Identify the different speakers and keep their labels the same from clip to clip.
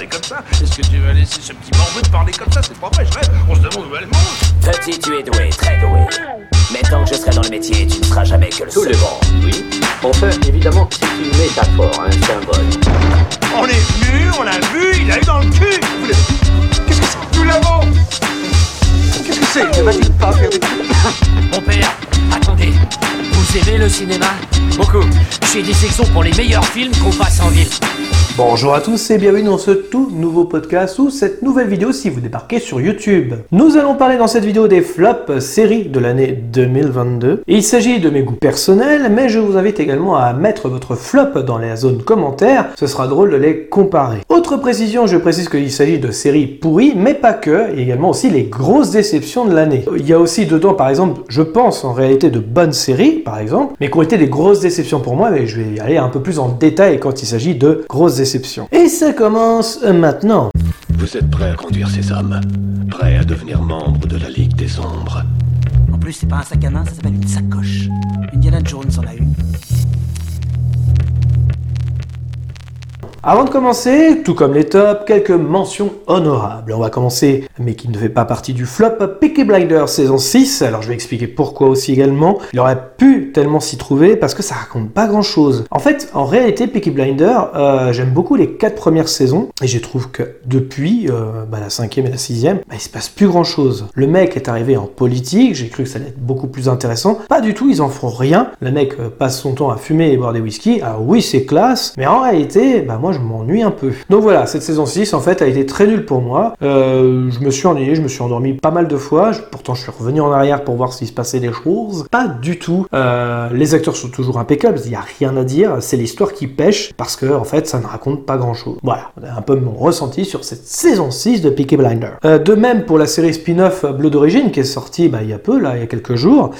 Speaker 1: parler comme ça Est-ce que tu vas laisser ce petit morveux te parler comme ça? C'est pas vrai, je rêve. On se demande où elle mange.
Speaker 2: Petit, tu es doué, très doué. Mais tant que je serai dans le métier, tu ne seras jamais que le
Speaker 3: Tout
Speaker 2: seul.
Speaker 3: le monde, oui. Enfin, évidemment, c'est une métaphore, un symbole.
Speaker 1: On est venu, on l'a vu, il a eu dans le cul. Vous l'avez- Qu'est-ce que c'est Nous l'avons. Qu'est-ce que c'est? Ne va-t-il pas faire des
Speaker 4: Mon père, attendez. Vous aimez le cinéma
Speaker 1: Beaucoup.
Speaker 4: J'ai des sections pour les meilleurs films qu'on passe en ville.
Speaker 5: Bonjour à tous et bienvenue dans ce tout nouveau podcast ou cette nouvelle vidéo si vous débarquez sur YouTube. Nous allons parler dans cette vidéo des flops séries de l'année 2022. Il s'agit de mes goûts personnels, mais je vous invite également à mettre votre flop dans la zone commentaire, ce sera drôle de les comparer. Autre précision, je précise qu'il s'agit de séries pourries, mais pas que, et également aussi les grosses déceptions de l'année. Il y a aussi dedans, par exemple, je pense en réalité de bonnes séries, par exemple, mais qui ont été des grosses déceptions pour moi, mais je vais y aller un peu plus en détail quand il s'agit de grosses déceptions. Et ça commence maintenant.
Speaker 6: Vous êtes prêt à conduire ces hommes? Prêt à devenir membre de la Ligue des Ombres?
Speaker 7: En plus, c'est pas un sac à main, ça s'appelle une sacoche. Indiana Jones en a une.
Speaker 5: Avant de commencer, tout comme les tops, quelques mentions honorables. On va commencer, mais qui ne fait pas partie du flop, Peaky Blinders saison 6. Alors je vais expliquer pourquoi aussi également. Il aurait pu tellement s'y trouver parce que ça raconte pas grand chose. En fait, en réalité, Peaky Blinders, euh, j'aime beaucoup les quatre premières saisons et je trouve que depuis euh, bah, la cinquième et la sixième, bah, il se passe plus grand chose. Le mec est arrivé en politique, j'ai cru que ça allait être beaucoup plus intéressant. Pas du tout, ils en font rien. Le mec euh, passe son temps à fumer et boire des whisky. Alors oui, c'est classe, mais en réalité, bah moi je m'ennuie un peu. Donc voilà, cette saison 6 en fait a été très nulle pour moi. Euh, je me suis ennuyé, je me suis endormi pas mal de fois. Pourtant, je suis revenu en arrière pour voir s'il se passait des choses. Pas du tout. Euh, les acteurs sont toujours impeccables, il n'y a rien à dire. C'est l'histoire qui pêche parce que en fait, ça ne raconte pas grand chose. Voilà, un peu mon ressenti sur cette saison 6 de Peaky Blinder. Euh, de même pour la série spin-off Bleu d'origine qui est sortie bah, il y a peu, là, il y a quelques jours,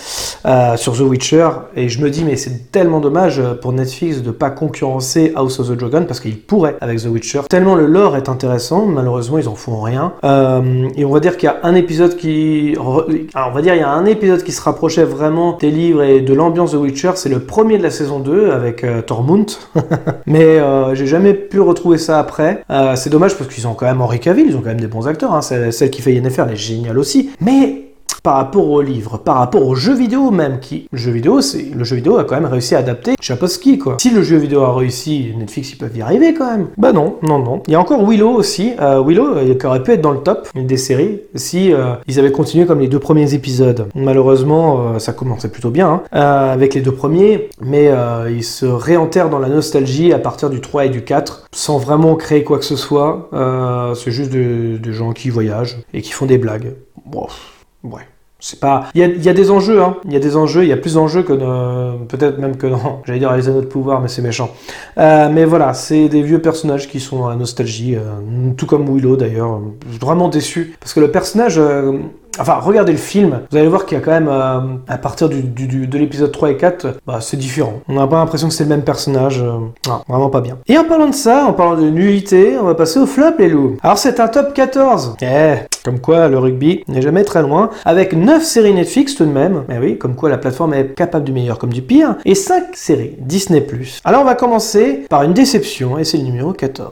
Speaker 5: sur The Witcher. Et je me dis, mais c'est tellement dommage pour Netflix de pas concurrencer House of the Dragon parce qu'il pourrait avec The Witcher. Tellement le lore est intéressant, malheureusement ils en font rien. Euh, et on va dire qu'il y a un épisode qui, alors on va dire il y a un épisode qui se rapprochait vraiment des livres et de l'ambiance de Witcher. C'est le premier de la saison 2 avec euh, Tormund. Mais euh, j'ai jamais pu retrouver ça après. Euh, c'est dommage parce qu'ils ont quand même Henri Cavill, ils ont quand même des bons acteurs. Hein. Celle qui fait Yennefer, elle est géniale aussi. Mais par rapport aux livres, par rapport aux jeux vidéo même, qui, le jeu vidéo, c'est, le jeu vidéo a quand même réussi à adapter Chaposky, quoi. Si le jeu vidéo a réussi, Netflix, ils peuvent y arriver quand même. Bah non, non, non. Il y a encore Willow aussi, euh, Willow, euh, qui aurait pu être dans le top des séries, si euh, ils avaient continué comme les deux premiers épisodes. Malheureusement, ça commençait plutôt bien, hein, avec les deux premiers, mais ils se réenterrent dans la nostalgie à partir du 3 et du 4, sans vraiment créer quoi que ce soit. C'est juste des des gens qui voyagent et qui font des blagues. Bon, Ouais. C'est pas. Il y a, il y a des enjeux, hein. Il y a des enjeux, il y a plus d'enjeux que peut-être même que dans. J'allais dire les anneaux de pouvoir, mais c'est méchant. Euh, mais voilà, c'est des vieux personnages qui sont dans la nostalgie, euh, tout comme Willow d'ailleurs. Vraiment déçu. Parce que le personnage. euh, Enfin, regardez le film, vous allez voir qu'il y a quand même, euh, à partir de l'épisode 3 et 4, bah, c'est différent. On n'a pas l'impression que c'est le même personnage. euh, non, vraiment pas bien. Et en parlant de ça, en parlant de nullité, on va passer au flop, les loups. Alors, c'est un top 14. Eh, comme quoi le rugby n'est jamais très loin, avec 9 séries Netflix tout de même. Mais oui, comme quoi la plateforme est capable du meilleur comme du pire, et 5 séries Disney+. Alors, on va commencer par une déception, et c'est le numéro 14.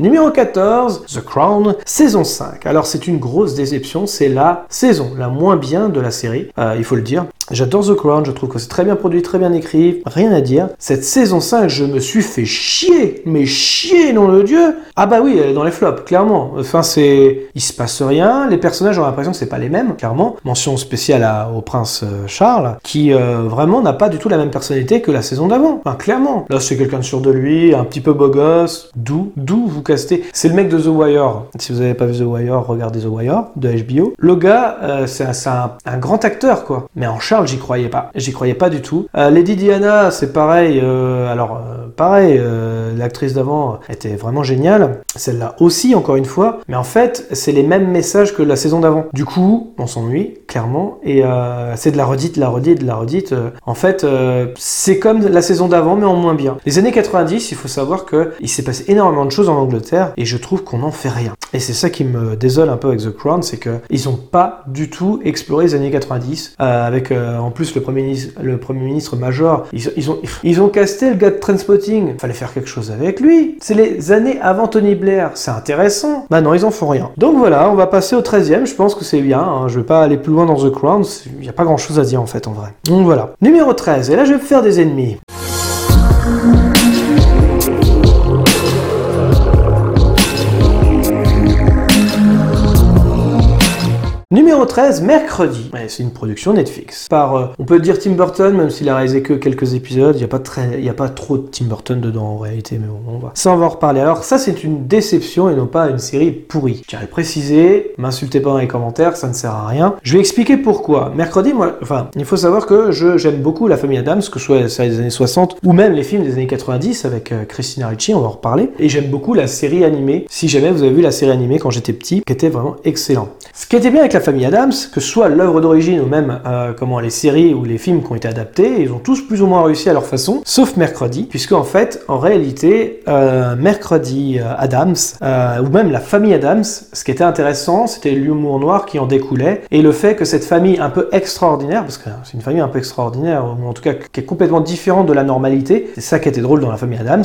Speaker 5: Numéro 14, The Crown, saison 5. Alors c'est une grosse déception, c'est la saison la moins bien de la série, euh, il faut le dire. J'adore The Crown, je trouve que c'est très bien produit, très bien écrit, rien à dire. Cette saison 5, je me suis fait chier, mais chier, nom de Dieu Ah bah oui, elle est dans les flops, clairement. Enfin, c'est... Il se passe rien, les personnages ont l'impression que c'est pas les mêmes, clairement. Mention spéciale au prince euh, Charles, qui euh, vraiment n'a pas du tout la même personnalité que la saison d'avant. Enfin, clairement. Là, c'est quelqu'un de sûr de lui, un petit peu beau gosse, d'où, d'où vous castez? C'est le mec de The Wire. Si vous avez pas vu The Wire, regardez The Wire, de HBO. Le gars, euh, c'est un, un- grand acteur, quoi. Mais en J'y croyais pas. J'y croyais pas du tout. Euh, Lady Diana, c'est pareil. euh, alors, euh, pareil, l'actrice d'avant était vraiment géniale. Celle-là aussi, encore une fois. Mais en fait, c'est les mêmes messages que la saison d'avant. Du coup, on s'ennuie, clairement. Et c'est de la redite, de la redite, de la redite. En fait, c'est comme la saison d'avant, mais en moins bien. Les années 90, il faut savoir que il s'est passé énormément de choses en Angleterre et je trouve qu'on n'en fait rien. Et c'est ça qui me désole un peu avec The Crown, c'est que ils ont pas du tout exploré les années 90, euh, avec euh, en plus le premier ministre, le premier ministre major. Ils, ont ils ont casté le gars de Trainspotting. Fallait faire quelque chose avec lui. C'est les années avant Tony Blair. C'est intéressant. Bah non, ils en font rien. Donc voilà, on va passer au 13e. Je pense que c'est bien. hein. Je vais pas aller plus loin dans The Crown. Il y a pas grand chose à dire en fait en vrai. Donc voilà. Numéro 13. Et là, je vais faire des ennemis. Numéro 13, mercredi. Ouais, c'est une production Netflix. Par, euh, on peut dire Tim Burton, même s'il a réalisé que quelques épisodes. Il n'y a pas très, a pas trop de Tim Burton dedans en réalité, mais bon, on va. Ça, on va en reparler. Alors, ça, c'est une déception et non pas une série pourrie. J'allais préciser, m'insultez pas dans les commentaires, ça ne sert à rien. Je vais expliquer pourquoi. Mercredi, moi, enfin, il faut savoir que je, j'aime beaucoup la famille Adams, que ce soit celle des années 60 ou même les films des années 90 avec euh, Christina Ricci, on va en reparler. Et j'aime beaucoup la série animée. Si jamais vous avez vu la série animée quand j'étais petit, qui était vraiment excellent. Ce qui était bien avec la famille Adams, que soit l'œuvre d'origine ou même euh, comment les séries ou les films qui ont été adaptés, ils ont tous plus ou moins réussi à leur façon, sauf mercredi, puisque en fait, en réalité, euh, mercredi euh, Adams ou même la famille Adams, ce qui était intéressant, c'était l'humour noir qui en découlait et le fait que cette famille un peu extraordinaire, parce que c'est une famille un peu extraordinaire ou en tout cas qui est complètement différente de la normalité, c'est ça qui était drôle dans la famille Adams,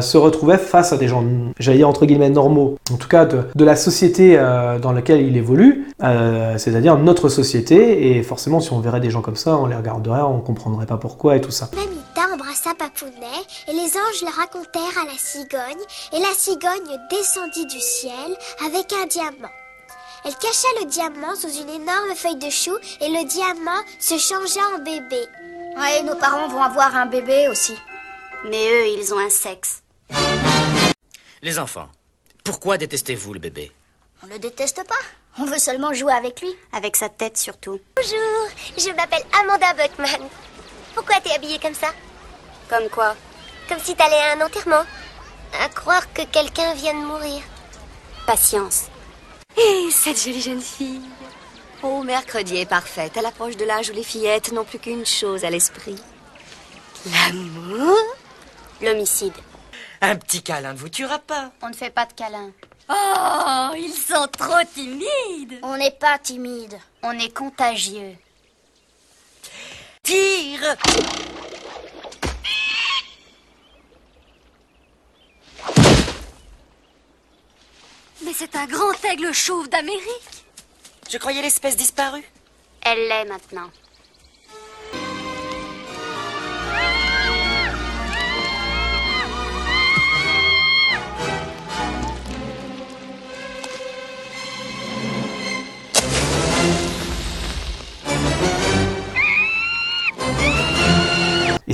Speaker 5: se retrouvait face à des gens, j'allais dire entre guillemets normaux, en tout cas de, la société dans laquelle il évolue, euh, c'est-à-dire notre société, et forcément si on verrait des gens comme ça, on les regarderait, on comprendrait pas pourquoi et tout ça.
Speaker 8: Mamita embrassa Papounet et les anges le racontèrent à la cigogne et la cigogne descendit du ciel avec un diamant. Elle cacha le diamant sous une énorme feuille de chou et le diamant se changea en bébé.
Speaker 9: Ouais, nos parents vont avoir un bébé aussi. Mais eux, ils ont un sexe.
Speaker 4: Les enfants, pourquoi détestez-vous le bébé?
Speaker 9: On le déteste pas. On veut seulement jouer avec lui. Avec sa tête surtout.
Speaker 8: Bonjour, je m'appelle Amanda Buckman. Pourquoi t'es habillée comme ça?
Speaker 9: Comme quoi?
Speaker 8: Comme si t'allais à un enterrement. À croire que quelqu'un vient de mourir.
Speaker 9: Patience.
Speaker 10: Et cette jolie jeune fille. Oh, mercredi est parfaite, à l'approche de l'âge où les fillettes n'ont plus qu'une chose à l'esprit. L'amour?
Speaker 9: L'homicide.
Speaker 4: Un petit câlin ne vous tuera pas.
Speaker 9: On ne fait pas de câlins.
Speaker 10: Oh, ils sont trop timides
Speaker 9: On n'est pas timide. On est contagieux.
Speaker 4: Tire
Speaker 10: Mais c'est un grand aigle chauve d'Amérique
Speaker 4: Je croyais l'espèce disparue.
Speaker 9: Elle l'est maintenant.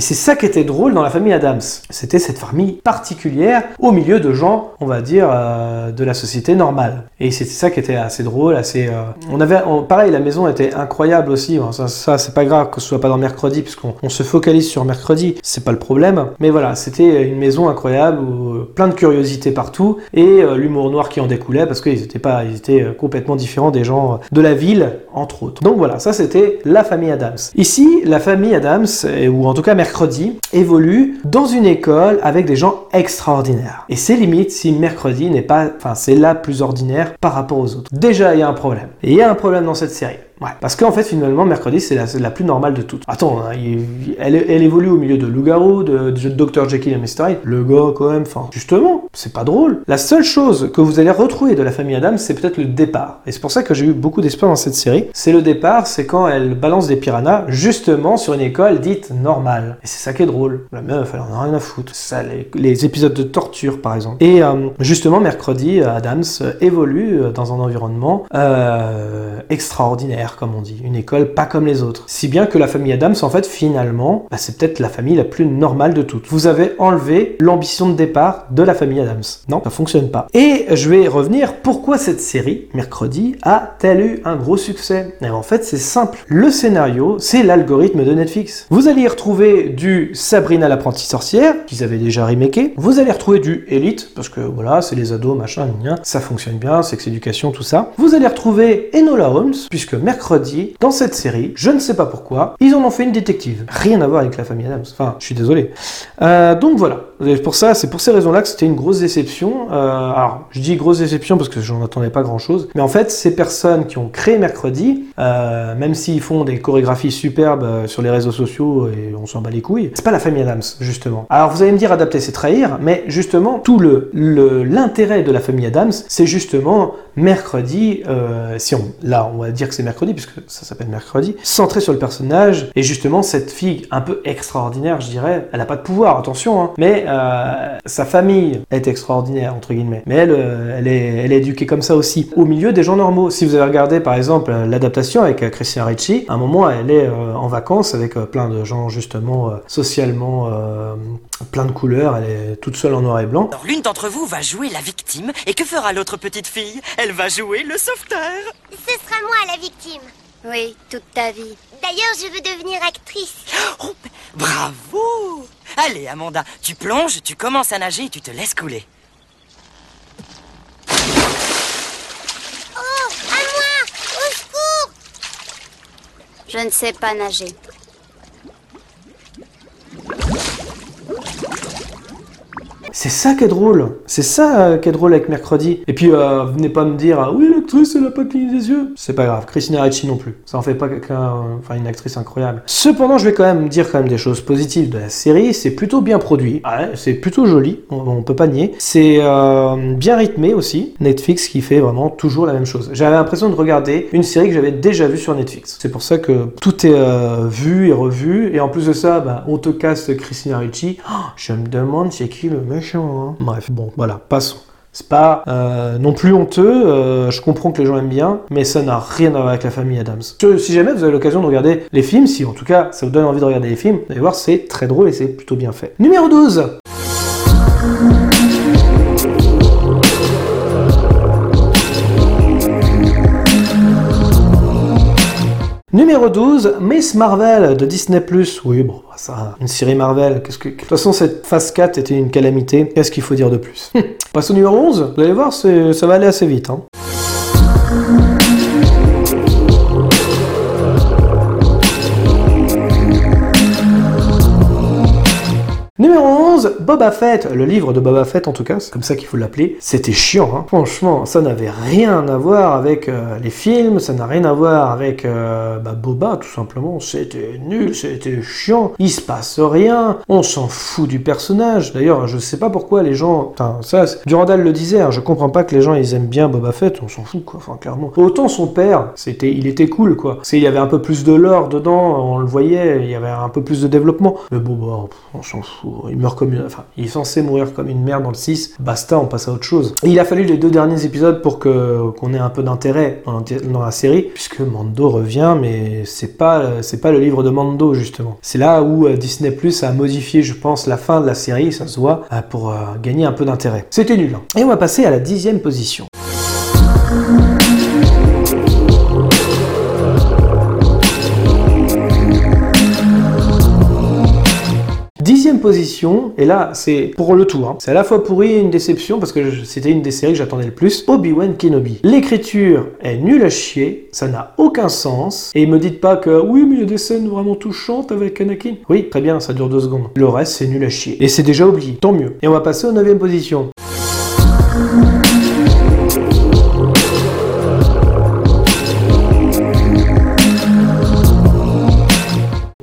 Speaker 5: Et c'est ça qui était drôle dans la famille Adams. C'était cette famille particulière au milieu de gens, on va dire, euh, de la société normale. Et c'était ça qui était assez drôle, assez. euh, On avait, pareil, la maison était incroyable aussi. Bon, ça, c'est pas grave que ce soit pas dans mercredi, puisqu'on on se focalise sur mercredi. C'est pas le problème. Mais voilà, c'était une maison incroyable où euh, plein de curiosités partout et euh, l'humour noir qui en découlait, parce qu'ils étaient pas, ils étaient complètement différents des gens de la ville, entre autres. Donc voilà, ça c'était la famille Adams. Ici, la famille Adams, ou en tout cas mercredi, évolue dans une école avec des gens extraordinaires. Et c'est limite si mercredi n'est pas, enfin c'est la plus ordinaire par rapport aux autres. Déjà, il y a un problème. Et il y a un problème dans cette série. Ouais. Parce qu'en fait, finalement, mercredi, c'est la, plus normale de toutes. Attends, hein, elle, évolue au milieu de Loup-Garou, de, de Dr. Jekyll et Mr. Hyde. Le gars, quand même, enfin, justement, c'est pas drôle. La seule chose que vous allez retrouver de la famille Adams, c'est peut-être le départ. Et c'est pour ça que j'ai eu beaucoup d'espoir dans cette série. C'est le départ, c'est quand elle balance des piranhas, justement, sur une école dite normale. Et c'est ça qui est drôle. La meuf, elle en a rien à foutre. Les, épisodes de torture, par exemple. Et euh, justement, mercredi, Adams euh, évolue euh, dans un environnement euh, extraordinaire, comme on dit. Une école pas comme les autres. Si bien que la famille Adams, en fait, finalement, bah, c'est peut-être la famille la plus normale de toutes. Vous avez enlevé l'ambition de départ de la famille Adams. Non, ça fonctionne pas. Et je vais revenir, pourquoi cette série, mercredi, a-t-elle eu un gros succès? Et en fait, c'est simple. Le scénario, c'est l'algorithme de Netflix. Vous allez retrouver du Sabrina l'apprentie sorcière, qu'ils avaient déjà remaké. Vous allez retrouver du Elite, parce que voilà, c'est les ados, machin, ça fonctionne bien, sexe éducation, tout ça. Vous allez retrouver Enola Holmes, puisque mercredi, dans cette série, je ne sais pas pourquoi, ils en ont fait une détective. Rien à voir avec la famille Adams. Enfin, je suis désolé. Euh, donc voilà. Pour ça, c'est pour ces raisons-là que c'était une grosse déception. Euh, alors, je dis grosse déception parce que j'en attendais pas grand-chose. Mais en fait, ces personnes qui ont créé Mercredi, euh, même s'ils font des chorégraphies superbes euh, sur les réseaux sociaux et on s'en bat les couilles, c'est pas la famille Adams, justement. Alors, vous allez me dire adapter, c'est trahir, mais justement, tout le l'intérêt de la famille Adams, c'est justement mercredi, si on, là, on va dire que c'est mercredi puisque ça s'appelle mercredi, centré sur le personnage et justement cette fille un peu extraordinaire, je dirais, elle a pas de pouvoir, attention, hein, mais euh, sa famille est extraordinaire entre guillemets, mais elle, euh, elle est, elle est éduquée comme ça aussi, au milieu des gens normaux. Si vous avez regardé par exemple l'adaptation avec euh, Christian Ricci, à un moment elle est euh, en vacances avec euh, plein de gens justement euh, socialement euh, plein de couleurs, elle est toute seule en noir et blanc.
Speaker 11: Alors l'une d'entre vous va jouer la victime, et que fera l'autre petite fille? Elle va jouer le sauveteur
Speaker 8: Ce sera moi la victime.
Speaker 9: Oui, toute ta vie.
Speaker 8: D'ailleurs, je veux devenir actrice.
Speaker 11: Oh, Bravo Allez Amanda, tu plonges, tu commences à nager et tu te laisses couler.
Speaker 8: Oh, à moi Au secours
Speaker 9: Je ne sais pas nager.
Speaker 5: C'est ça qui est drôle. C'est ça euh, qui est drôle avec Mercredi. Et puis, euh, venez pas me dire, ah oui, l'actrice, elle a pas cligné des yeux. C'est pas grave. Christina Ricci non plus. Ça en fait pas quelqu'un, enfin, une actrice incroyable. Cependant, je vais quand même dire quand même des choses positives de la série. C'est plutôt bien produit. Ouais, c'est plutôt joli. On, peut pas nier. C'est euh, bien rythmé aussi. Netflix qui fait vraiment toujours la même chose. J'avais l'impression de regarder une série que j'avais déjà vue sur Netflix. C'est pour ça que tout est euh, vu et revu. Et en plus de ça, bah, on te casse Christina Ricci. Oh, je me demande c'est qui le hein. Bref, bon, voilà, passons. C'est pas euh, non plus honteux, euh, je comprends que les gens aiment bien, mais ça n'a rien à voir avec la famille Adams. Si jamais vous avez l'occasion de regarder les films, si en tout cas ça vous donne envie de regarder les films, vous allez voir, c'est très drôle et c'est plutôt bien fait. Numéro 12 Numéro 12, Miss Marvel de Disney+. Oui, bon, ça, une série Marvel. Qu'est-ce que... De toute façon, cette phase 4 était une calamité. Qu'est-ce qu'il faut dire de plus? Passe au numéro 11. Vous allez voir, ça va aller assez vite. hein. 11, Boba Fett. Le livre de Boba Fett, en tout cas, c'est comme ça qu'il faut l'appeler. C'était chiant, hein. Franchement, ça n'avait rien à voir avec euh, les films, ça n'a rien à voir avec euh, bah, Boba, tout simplement. C'était nul, c'était chiant. Il se passe rien. On s'en fout du personnage. D'ailleurs, je sais pas pourquoi les gens. Enfin, ça, Durandal le disait, hein, je comprends pas que les gens ils aiment bien Boba Fett, on s'en fout, quoi. Enfin, clairement. Autant son père, c'était, il était cool, quoi. Il y avait un peu plus de lore dedans, on le voyait, il y avait un peu plus de développement. Mais Boba, on s'en fout. Il meurt comme Enfin, il est censé mourir comme une merde dans le 6. Basta, on passe à autre chose. Il a fallu les deux derniers épisodes pour qu'on ait un peu d'intérêt dans, la- dans la série, puisque Mando revient, mais c'est pas c'est pas le livre de Mando justement. C'est là où euh, Disney Plus a modifié, je pense, la fin de la série, ça se voit, euh, pour euh, gagner un peu d'intérêt. C'était nul. hein. Et on va passer à la dixième position. Position, et là c'est pour le tour, hein. c'est à la fois pourri et une déception parce que c'était une des séries que j'attendais le plus, Obi-Wan Kenobi. L'écriture est nulle à chier, ça n'a aucun sens, et me dites pas que oui mais il y a des scènes vraiment touchantes avec Anakin. Oui, très bien, ça dure deux secondes. Le reste c'est nul à chier. Et c'est déjà oublié, tant mieux. Et on va passer aux neuvième position.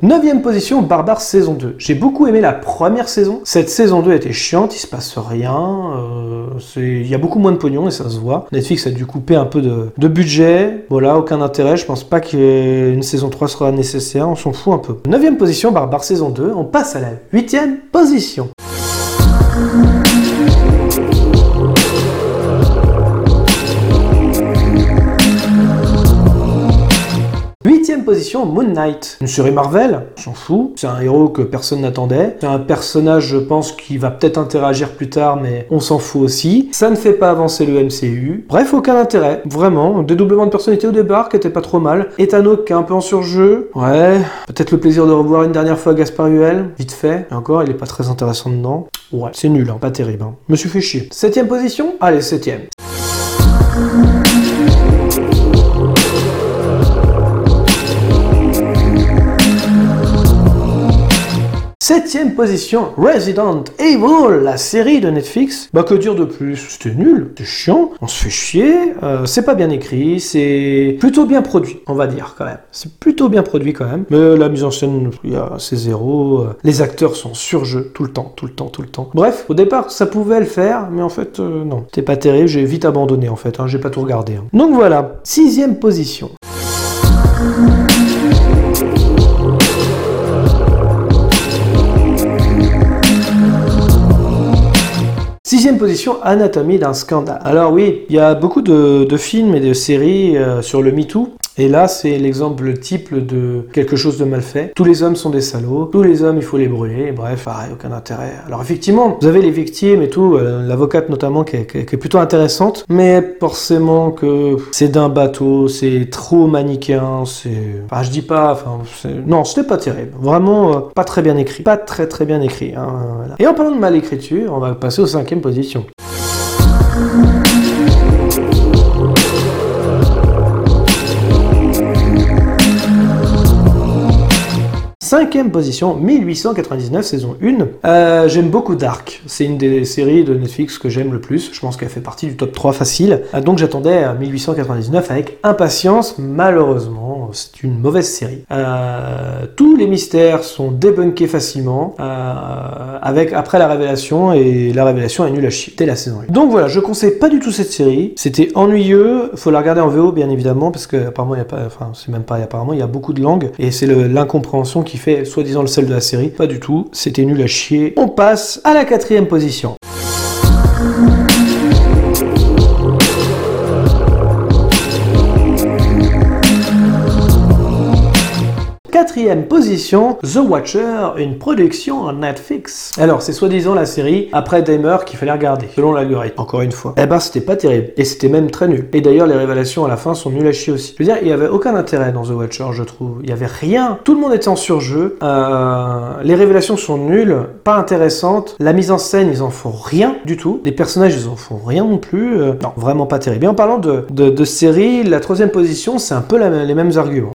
Speaker 5: Neuvième position, Barbare saison 2. J'ai beaucoup aimé la première saison. Cette saison 2 était chiante, il se passe rien. euh, il y a beaucoup moins de pognon et ça se voit. Netflix a dû couper un peu de, de budget. Voilà, aucun intérêt. Je pense pas qu'une saison 3 sera nécessaire. On s'en fout un peu. Neuvième position, Barbare saison 2. On passe à la huitième position. Moon Knight. Une série Marvel, on s'en fout. C'est un héros que personne n'attendait. C'est un personnage, je pense, qui va peut-être interagir plus tard, mais on s'en fout aussi. Ça ne fait pas avancer le MCU. Bref, aucun intérêt. Vraiment. Dédoublement de personnalité au départ, qui était pas trop mal. Etano, qui est un peu en surjeu. Ouais. Peut-être le plaisir de revoir une dernière fois Gaspard Huel. Vite fait. Et encore, il est pas très intéressant dedans. Ouais, c'est nul, hein. pas terrible. Hein. Me suis fait chier. Septième position Allez, septième. Septième position, Resident Evil, la série de Netflix. Bah que dire de plus? C'était nul, c'était chiant, on se fait chier, euh, c'est pas bien écrit, c'est plutôt bien produit, on va dire quand même. C'est plutôt bien produit quand même. Mais la mise en scène, c'est zéro. euh, Les acteurs sont sur jeu tout le temps, tout le temps, tout le temps. Bref, au départ, ça pouvait le faire, mais en fait, euh, non. C'était pas terrible, j'ai vite abandonné en fait, hein, j'ai pas tout regardé. hein. Donc voilà, sixième position. Sixième position, Anatomie d'un scandale. Alors oui, il y a beaucoup de, films et de séries euh, sur le MeToo. Et là, c'est l'exemple type de quelque chose de mal fait. Tous les hommes sont des salauds, tous les hommes, il faut les brûler, bref, pareil, aucun intérêt. Alors effectivement, vous avez les victimes et tout, euh, l'avocate notamment qui est, plutôt intéressante, mais forcément que c'est d'un bateau, c'est trop manichéen, c'est... Enfin, je dis pas, enfin, non, c'était pas terrible. Vraiment, euh, pas très bien écrit. Pas très très bien écrit. hein. Et en parlant de mal écriture, on va passer aux cinquième position. Cinquième position, 1899, saison 1. Euh, j'aime beaucoup Dark. C'est une des séries de Netflix que j'aime le plus. Je pense qu'elle fait partie du top 3 facile. Euh, donc j'attendais à 1899 avec impatience. Malheureusement, c'est une mauvaise série. Euh, tous les mystères sont débunkés facilement. euh, avec après la révélation et la révélation est nulle à chier. C'était la saison 1. Donc voilà, je conseille pas du tout cette série. C'était ennuyeux. Faut la regarder en VO bien évidemment parce que apparemment il y a pas, enfin c'est même pas apparemment il y a beaucoup de langues et c'est l'incompréhension qui fait soi-disant le sel de la série. Pas du tout. C'était nul à chier. On passe à la quatrième position. Quatrième position, The Watcher, une production Netflix. Alors, c'est soi-disant la série après Dahmer qu'il fallait regarder, selon l'algorithme, encore une fois. Eh ben, c'était pas terrible, et c'était même très nul. Et d'ailleurs, les révélations à la fin sont nulles à chier aussi. Je veux dire, il y avait aucun intérêt dans The Watcher, je trouve. Il y avait rien. Tout le monde était en surjeu. Euh, les révélations sont nulles, pas intéressantes. La mise en scène, ils en font rien du tout. Les personnages, ils en font rien non plus. Euh, non, vraiment pas terrible. Et en parlant de, série, la troisième position, c'est un peu les mêmes arguments.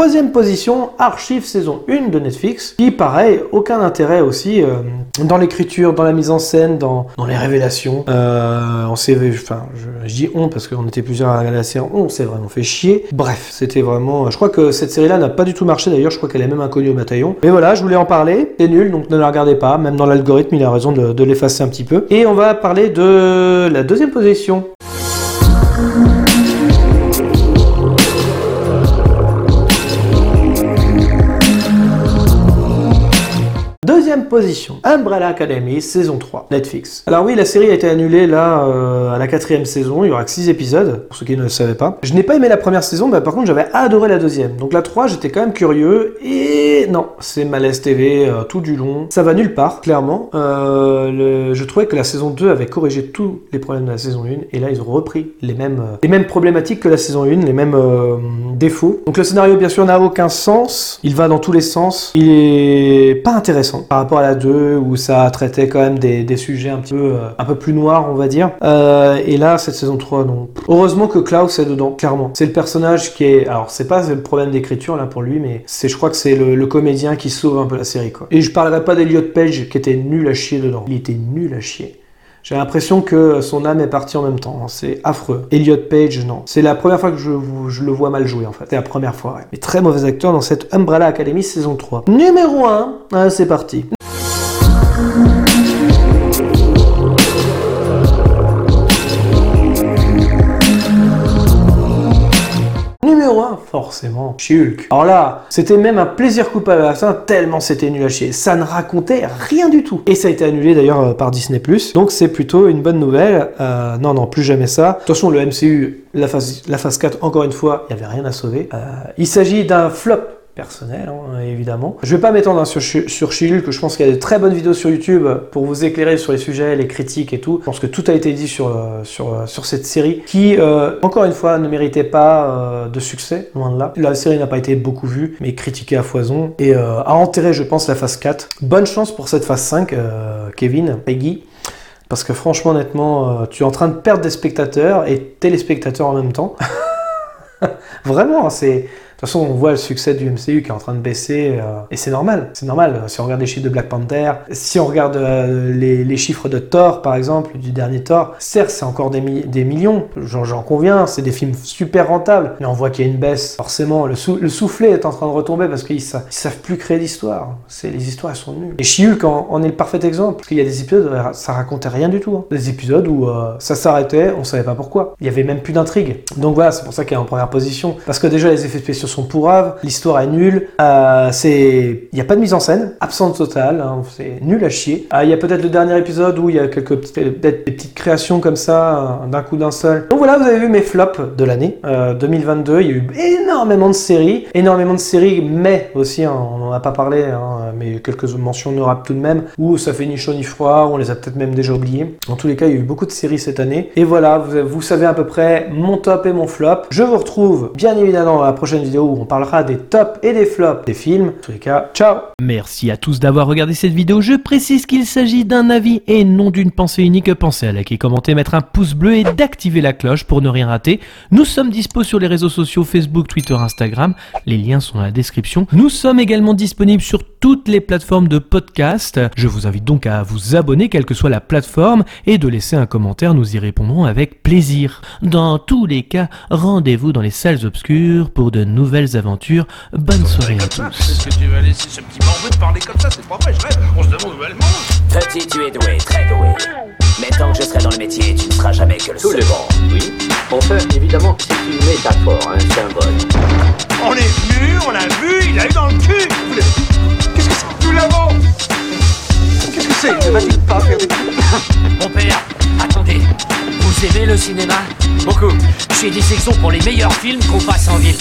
Speaker 5: Troisième position, Archive saison 1 de Netflix, qui pareil, aucun intérêt aussi euh, dans l'écriture, dans la mise en scène, dans, les révélations. Euh, on s'est, enfin, je, dis on parce qu'on était plusieurs à regarder la série, on s'est vraiment fait chier. Bref, c'était vraiment, je crois que cette série-là n'a pas du tout marché d'ailleurs, je crois qu'elle est même inconnue au bataillon. Mais voilà, je voulais en parler, c'est nul, donc ne la regardez pas, même dans l'algorithme, il a raison de l'effacer un petit peu. Et on va parler de la deuxième position. Position, Umbrella Academy, saison 3, Netflix. Alors oui, la série a été annulée là euh, à la quatrième saison, il y aura que 6 épisodes, pour ceux qui ne le savaient pas. Je n'ai pas aimé la première saison, mais par contre j'avais adoré la deuxième. Donc la 3, j'étais quand même curieux, et non, c'est malaise TV euh, tout du long. Ça va nulle part, clairement. Euh, Je trouvais que la saison 2 avait corrigé tous les problèmes de la saison 1, et là ils ont repris les mêmes, euh, les mêmes problématiques que la saison 1, les mêmes défauts. Donc le scénario bien sûr n'a aucun sens, il va dans tous les sens, il est pas intéressant par rapport à la 2 où ça traitait quand même des, sujets un petit peu, euh, un peu plus noirs on va dire. Euh, et là cette saison 3 non. Heureusement que Klaus est dedans, clairement. C'est le personnage qui est... Alors c'est pas le problème d'écriture là pour lui mais c'est je crois que c'est le, comédien qui sauve un peu la série quoi. Et je parlerai pas d'Eliot Page qui était nul à chier dedans. Il était nul à chier. J'ai l'impression que son âme est partie en même temps. hein. C'est affreux. Elliot Page, non. C'est la première fois que je, je le vois mal jouer, en fait. C'est la première fois, ouais. Mais très mauvais acteur dans cette Umbrella Academy saison 3. Numéro 1, c'est parti. Forcément, Shulk. Alors là, c'était même un plaisir coupable à la fin, tellement c'était nul à chier. Ça ne racontait rien du tout. Et ça a été annulé d'ailleurs euh, par Disney+. Donc c'est plutôt une bonne nouvelle. Euh, non, non, plus jamais ça. De toute façon, le MCU, la phase, la phase 4, encore une fois, il n'y avait rien à sauver. Euh, il s'agit d'un flop personnel, hein, évidemment. Je vais pas m'étendre hein, sur, sur She-Hulk, que je pense qu'il y a de très bonnes vidéos sur YouTube pour vous éclairer sur les sujets, les critiques et tout. Je pense que tout a été dit sur, euh, euh, cette série qui, euh, encore une fois, ne méritait pas de succès, loin de là. La série n'a pas été beaucoup vue, mais critiquée à foison et a enterré, je pense, la phase 4. Bonne chance pour cette phase 5, euh, Kevin, Peggy. Parce que franchement, honnêtement, tu es en train de perdre des spectateurs et téléspectateurs en même temps. Vraiment, hein, c'est toute façon, on voit le succès du MCU qui est en train de baisser, euh, et c'est normal, c'est normal. Si on regarde les chiffres de Black Panther, si on regarde euh, les, chiffres de Thor, par exemple, du dernier Thor, certes, c'est encore des, millions, j'en conviens, c'est des films super rentables, mais on voit qu'il y a une baisse. Forcément, le, le, soufflet est en train de retomber parce qu'ils savent, savent plus créer d'histoire. Les histoires, sont nulles. Et She-Hulk en, est le parfait exemple, parce qu'il y a des épisodes, où ça racontait rien du tout. Hein. Des épisodes où euh, ça s'arrêtait, on savait pas pourquoi. Il y avait même plus d'intrigue. Donc voilà, c'est pour ça qu'il est en première position. Parce que déjà, les effets spéciaux sont pourraves, l'histoire est nulle, euh, c'est, il n'y a pas de mise en scène, absente totale, hein, c'est nul à chier. Euh, il y a peut-être le dernier épisode où il y a quelques petites, des petites créations comme ça, euh, d'un coup d'un seul. Donc voilà, vous avez vu mes flops de l'année 2022. Il y a eu énormément de séries, énormément de séries, mais aussi, hein, on n'en a pas parlé, hein, mais quelques mentions honorables tout de même, où ça fait ni chaud ni froid, on les a peut-être même déjà oubliés. En tous les cas, il y a eu beaucoup de séries cette année. Et voilà, vous, vous savez à peu près mon top et mon flop. Je vous retrouve bien évidemment dans la prochaine vidéo où on parlera des tops et des flops des films. En tous les cas, ciao
Speaker 12: Merci à tous d'avoir regardé cette vidéo. Je précise qu'il s'agit d'un avis et non d'une pensée unique. Pensez à liker, commenter, mettre un pouce bleu et d'activer la cloche pour ne rien rater. Nous sommes dispo sur les réseaux sociaux Facebook, Twitter, Instagram. Les liens sont dans la description. Nous sommes également disponibles sur toutes les plateformes de podcast. Je vous invite donc à vous abonner quelle que soit la plateforme et de laisser un commentaire. Nous y répondrons avec plaisir. Dans tous les cas, rendez-vous dans les salles obscures pour de nouvelles aventures. Bonne soirée à tous.
Speaker 1: Est-ce que tu vas laisser ce petit bambou de parler comme ça C'est pas vrai, je rêve. On se demande où elle mange.
Speaker 2: Petit, tu es doué, très doué. Mais tant que je serai dans le métier, tu ne seras jamais que le
Speaker 3: Tout
Speaker 2: second.
Speaker 3: le oui. Enfin, évidemment, c'est une métaphore, un symbole.
Speaker 1: On est venu, on l'a vu, il a eu dans le cul. Qu'est-ce que c'est Nous l'avons. Qu'est-ce que c'est? Ne va-t-il pas faire des
Speaker 4: Mon père, attendez. Vous aimez le cinéma? Beaucoup. Suis des sections pour les meilleurs films qu'on passe en ville.